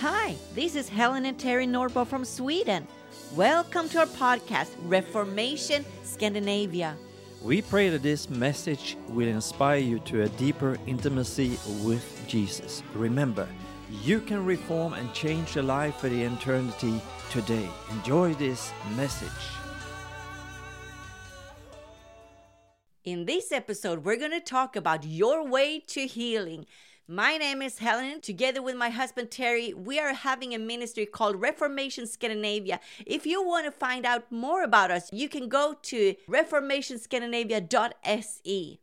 Hi, this is Helen and Terry Norbo from Sweden. Welcome to our podcast, Reformation Scandinavia. We pray that this message will inspire you to a deeper intimacy with Jesus. Remember, you can reform and change your life for the eternity today. Enjoy this message. In this episode, we're going to talk about your way to healing. My name is Helen. Together with my husband Terry, we are having a ministry called Reformation Scandinavia. If you want to find out more about us, you can go to reformationscandinavia.se.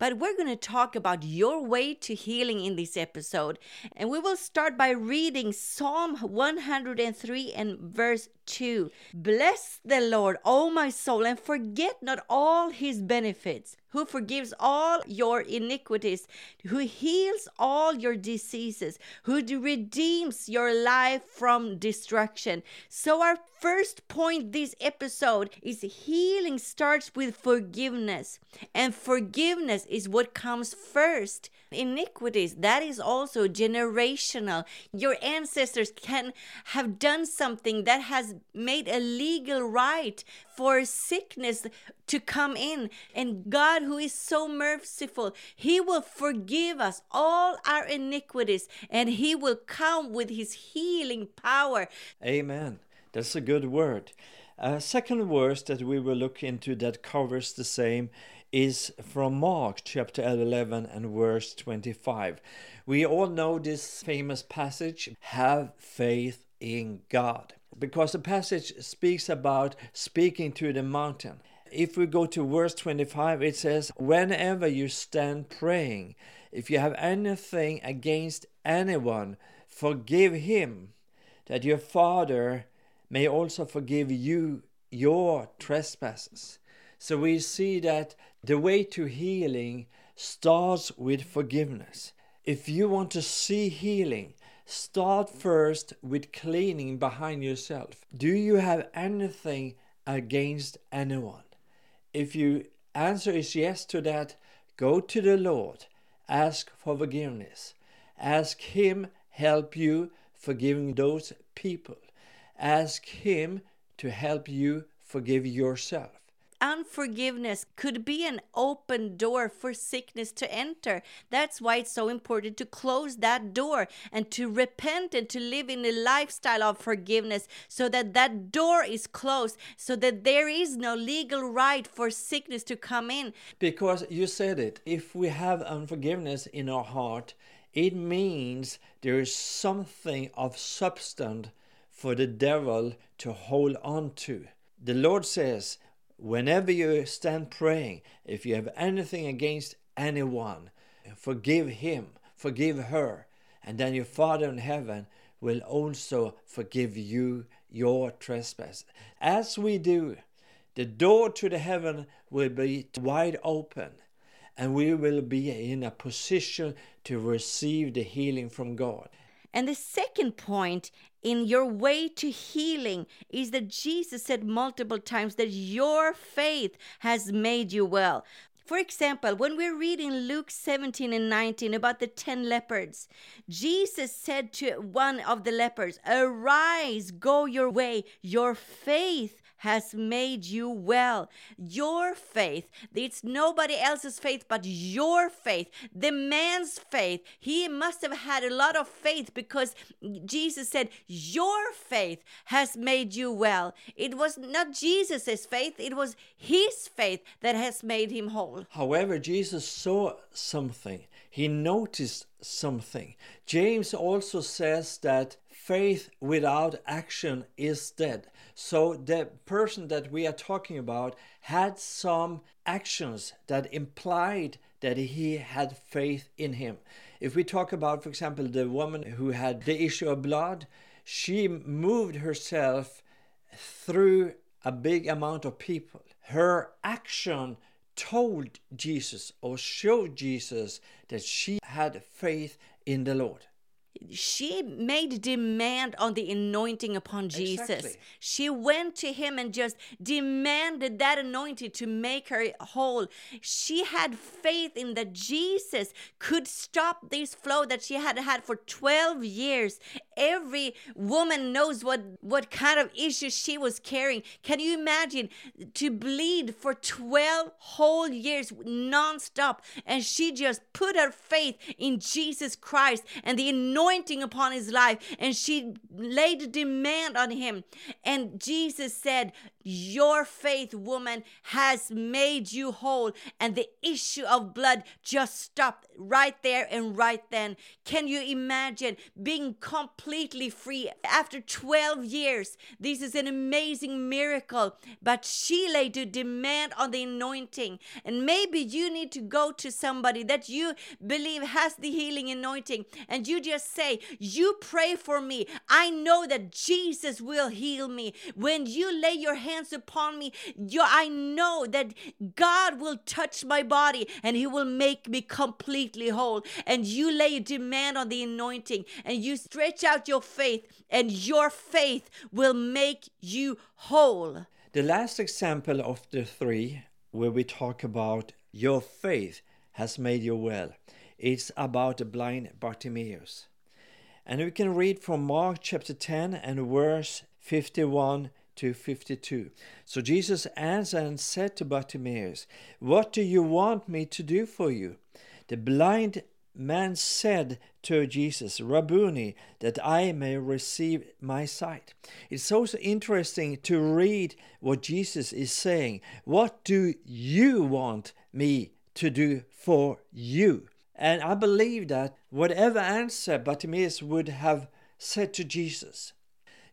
But we're going to talk about your way to healing in this episode. And we will start by reading Psalm 103 and verse 2. Bless the Lord, O my soul, and forget not all his benefits who forgives all your iniquities, who heals all your diseases, who redeems your life from destruction. So, our first point this episode is healing starts with forgiveness, and forgiveness is what comes first. Iniquities, that is also generational. Your ancestors can have done something that has made a legal right for sickness to come in. And God, who is so merciful, He will forgive us all our iniquities and He will come with His healing power. Amen. That's a good word. A second verse that we will look into that covers the same is from Mark chapter 11 and verse 25. We all know this famous passage have faith in God because the passage speaks about speaking to the mountain. If we go to verse 25, it says, Whenever you stand praying, if you have anything against anyone, forgive him, that your Father may also forgive you your trespasses. So we see that the way to healing starts with forgiveness. If you want to see healing, Start first with cleaning behind yourself. Do you have anything against anyone? If your answer is yes to that, go to the Lord, ask for forgiveness. Ask Him help you forgiving those people. Ask Him to help you forgive yourself unforgiveness could be an open door for sickness to enter. That's why it's so important to close that door and to repent and to live in a lifestyle of forgiveness so that that door is closed, so that there is no legal right for sickness to come in. Because you said it, if we have unforgiveness in our heart, it means there is something of substance for the devil to hold on to. The Lord says, whenever you stand praying, if you have anything against anyone, forgive him, forgive her, and then your Father in heaven will also forgive you your trespass. As we do, the door to the heaven will be wide open and we will be in a position to receive the healing from God. And the second point in your way to healing is that Jesus said multiple times that your faith has made you well. For example, when we're reading Luke 17 and 19 about the 10 leopards, Jesus said to one of the lepers, Arise, go your way, your faith has made you well. Your faith, it's nobody else's faith but your faith. The man's faith, he must have had a lot of faith because Jesus said, Your faith has made you well. It was not Jesus's faith, it was his faith that has made him whole. However, Jesus saw something, he noticed something. James also says that faith without action is dead. So the person that we are talking about had some actions that implied that he had faith in him. If we talk about, for example, the woman who had the issue of blood, she moved herself through a big amount of people. Her action told Jesus or showed Jesus that she had faith in the Lord. She made demand on the anointing upon Jesus. Exactly. She went to him and just demanded that anointing to make her whole. She had faith in that Jesus could stop this flow that she had had for 12 years. Every woman knows what what kind of issues she was carrying. Can you imagine to bleed for 12 whole years nonstop and she just put her faith in Jesus Christ and the anointing upon his life and she laid a demand on him. And Jesus said your faith woman has made you whole and the issue of blood just stopped right there and right then. Can you imagine being completely free after 12 years? This is an amazing miracle. But she laid a demand on the anointing. And maybe you need to go to somebody that you believe has the healing anointing and you just say you pray for me. I know that jesus will heal me. When you lay your hands upon me you, i know that god will touch my body and he will make me completely whole. And you lay a demand on the anointing and you stretch out your faith and your faith will make you whole. The last example of the three, where we talk about your faith has made you well, it's about the blind Bartimaeus. And we can read from Mark chapter 10 and verse 51 to 52. So Jesus answered and said to Bartimaeus, What do you want me to do for you? The blind man said to Jesus, Rabboni, that I may receive my sight. It's also interesting to read what Jesus is saying. What do you want me to do for you? And I believe that whatever answer Bartimaeus would have said to Jesus,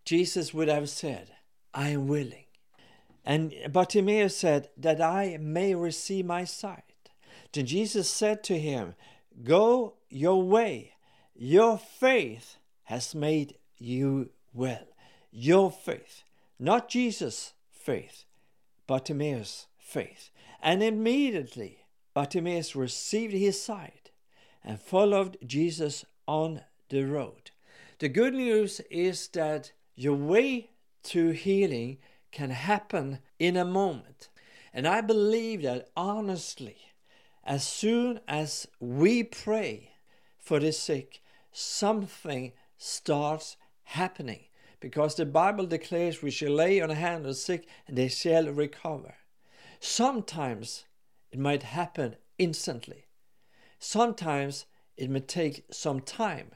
Jesus would have said, I am willing. And Bartimaeus said, That I may receive my sight. Then Jesus said to him, Go your way. Your faith has made you well. Your faith, not Jesus' faith, Bartimaeus' faith. And immediately Bartimaeus received his sight and followed Jesus on the road. The good news is that your way to healing can happen in a moment. And I believe that honestly, as soon as we pray for the sick, something starts happening. Because the Bible declares we shall lay on hand the sick and they shall recover. Sometimes it might happen instantly. Sometimes it may take some time.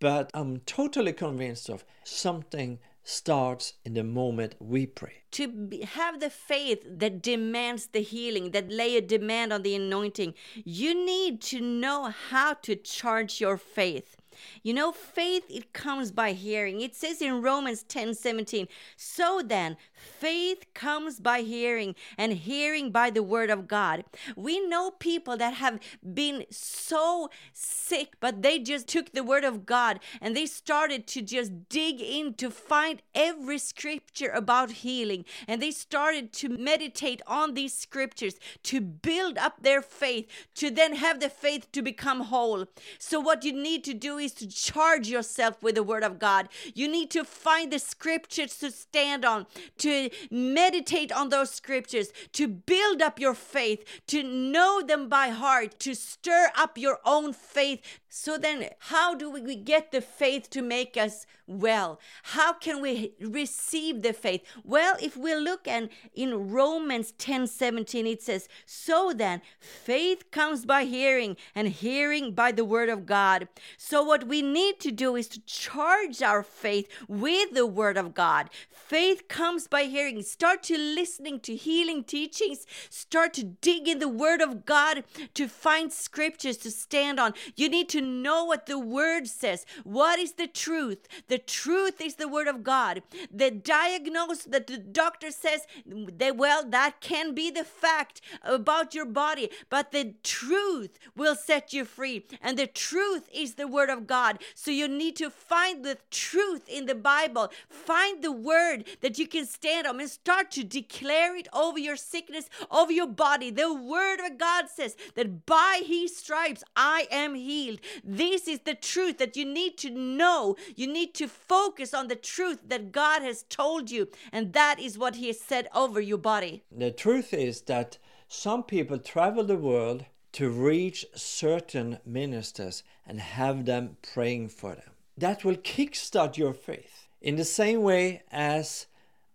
But I'm totally convinced of something starts in the moment we pray. to have the faith that demands the healing, that lay a demand on the anointing, you need to know how to charge your faith. You know, faith it comes by hearing. It says in Romans 10 17, so then faith comes by hearing, and hearing by the word of God. We know people that have been so sick, but they just took the word of God and they started to just dig in to find every scripture about healing. And they started to meditate on these scriptures to build up their faith, to then have the faith to become whole. So, what you need to do is to charge yourself with the word of God. You need to find the scriptures to stand on, to meditate on those scriptures, to build up your faith, to know them by heart, to stir up your own faith. So, then how do we get the faith to make us well? How can we receive the faith? Well, if we look and in Romans 10 17, it says, So then, faith comes by hearing, and hearing by the word of God. So, what we need to do is to charge our faith with the word of God. Faith comes by hearing. Start to listening to healing teachings. Start to dig in the word of God to find scriptures to stand on. You need to know what the word says. What is the truth? The truth is the word of God. The diagnosis that the doctor says, they, well, that can be the fact about your body, but the truth will set you free. And the truth is the word of of God. So you need to find the truth in the Bible, find the word that you can stand on, and start to declare it over your sickness, over your body. The word of God says that by his stripes I am healed. This is the truth that you need to know. You need to focus on the truth that God has told you, and that is what he has said over your body. The truth is that some people travel the world to reach certain ministers and have them praying for them. That will kickstart your faith. In the same way as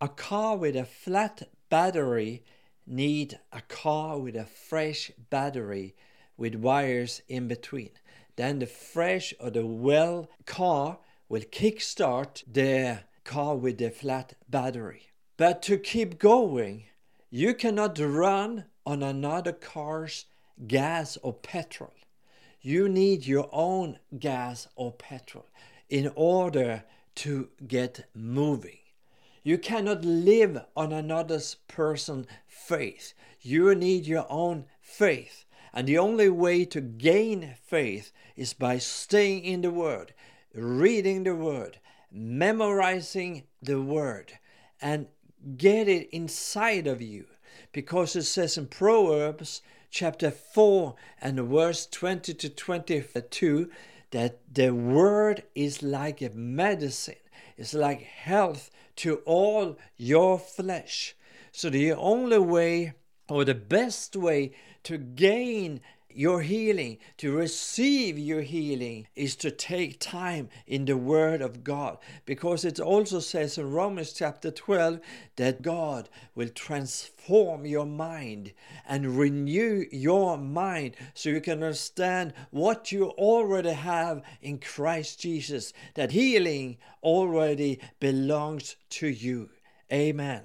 a car with a flat battery need a car with a fresh battery with wires in between. Then the fresh or the well car will kickstart the car with the flat battery. But to keep going, you cannot run on another car's gas or petrol. You need your own gas or petrol in order to get moving. You cannot live on another person's faith. You need your own faith. And the only way to gain faith is by staying in the Word, reading the Word, memorizing the Word, and get it inside of you. Because it says in Proverbs chapter 4 and verse 20 to 22 that the Word is like a medicine, it's like health to all your flesh. So the only way or the best way to gain your healing, to receive your healing, is to take time in the Word of God. Because it also says in Romans chapter 12 that God will transform your mind and renew your mind so you can understand what you already have in Christ Jesus, that healing already belongs to you. Amen.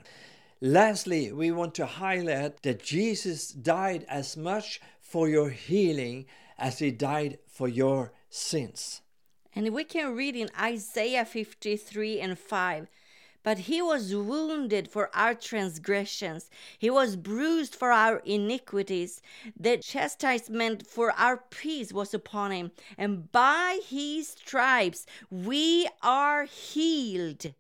Lastly, we want to highlight that Jesus died as much for your healing as he died for your sins. And we can read in Isaiah 53 and 5 But he was wounded for our transgressions, he was bruised for our iniquities. The chastisement for our peace was upon him, and by his stripes we are healed.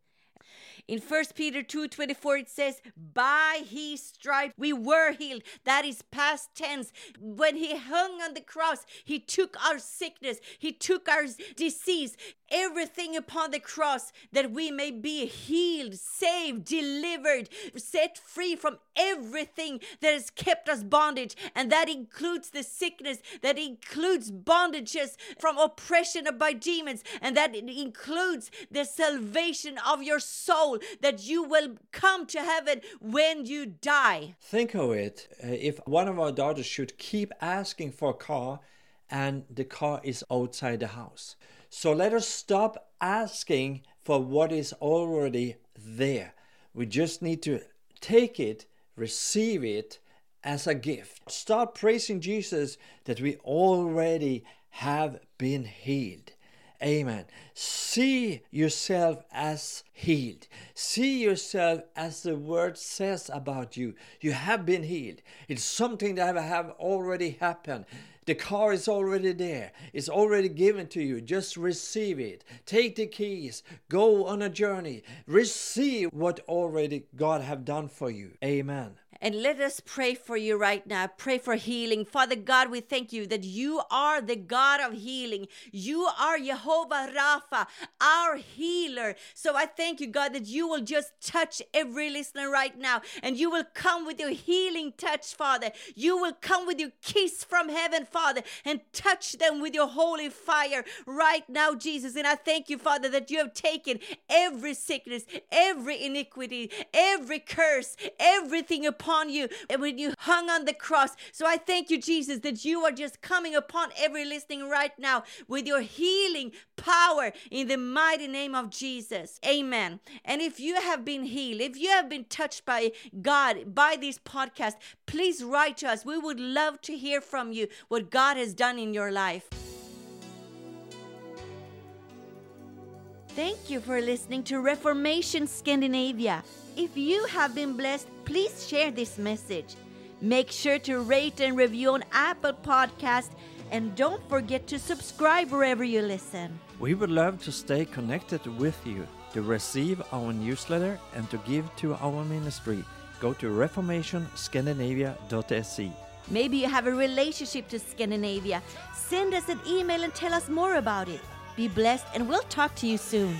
In 1 Peter 2:24 it says, "By his stripes we were healed." That is past tense. When he hung on the cross, he took our sickness, he took our disease, everything upon the cross that we may be healed, saved, delivered, set free from everything that has kept us bondage. And that includes the sickness, that includes bondages from oppression by demons, and that includes the salvation of your soul, that you will come to heaven when you die. Think of it uh, if one of our daughters should keep asking for a car and the car is outside the house. So let us stop asking for what is already there. We just need to take it, receive it as a gift. Start praising Jesus that we already have been healed. Amen. See yourself as healed. See yourself as the word says about you. You have been healed. It's something that have already happened. The car is already there. It's already given to you. Just receive it. Take the keys. Go on a journey. Receive what already God have done for you. Amen. And let us pray for you right now. Pray for healing. Father God, we thank you that you are the God of healing. You are Jehovah Rapha, our healer. So I thank you, God, that you will just touch every listener right now and you will come with your healing touch, Father. You will come with your kiss from heaven, Father, and touch them with your holy fire right now, Jesus. And I thank you, Father, that you have taken every sickness, every iniquity, every curse, everything upon upon you and when you hung on the cross. So I thank you, Jesus, that you are just coming upon every listening right now with your healing power in the mighty name of Jesus. Amen. And if you have been healed, if you have been touched by God by this podcast, please write to us. We would love to hear from you what God has done in your life. Thank you for listening to Reformation Scandinavia. If you have been blessed, please share this message. Make sure to rate and review on Apple Podcast And don't forget to subscribe wherever you listen. We would love to stay connected with you. To receive our newsletter and to give to our ministry, go to reformationscandinavia.se. Maybe you have a relationship to Scandinavia. Send us an email and tell us more about it. Be blessed, and we'll talk to you soon.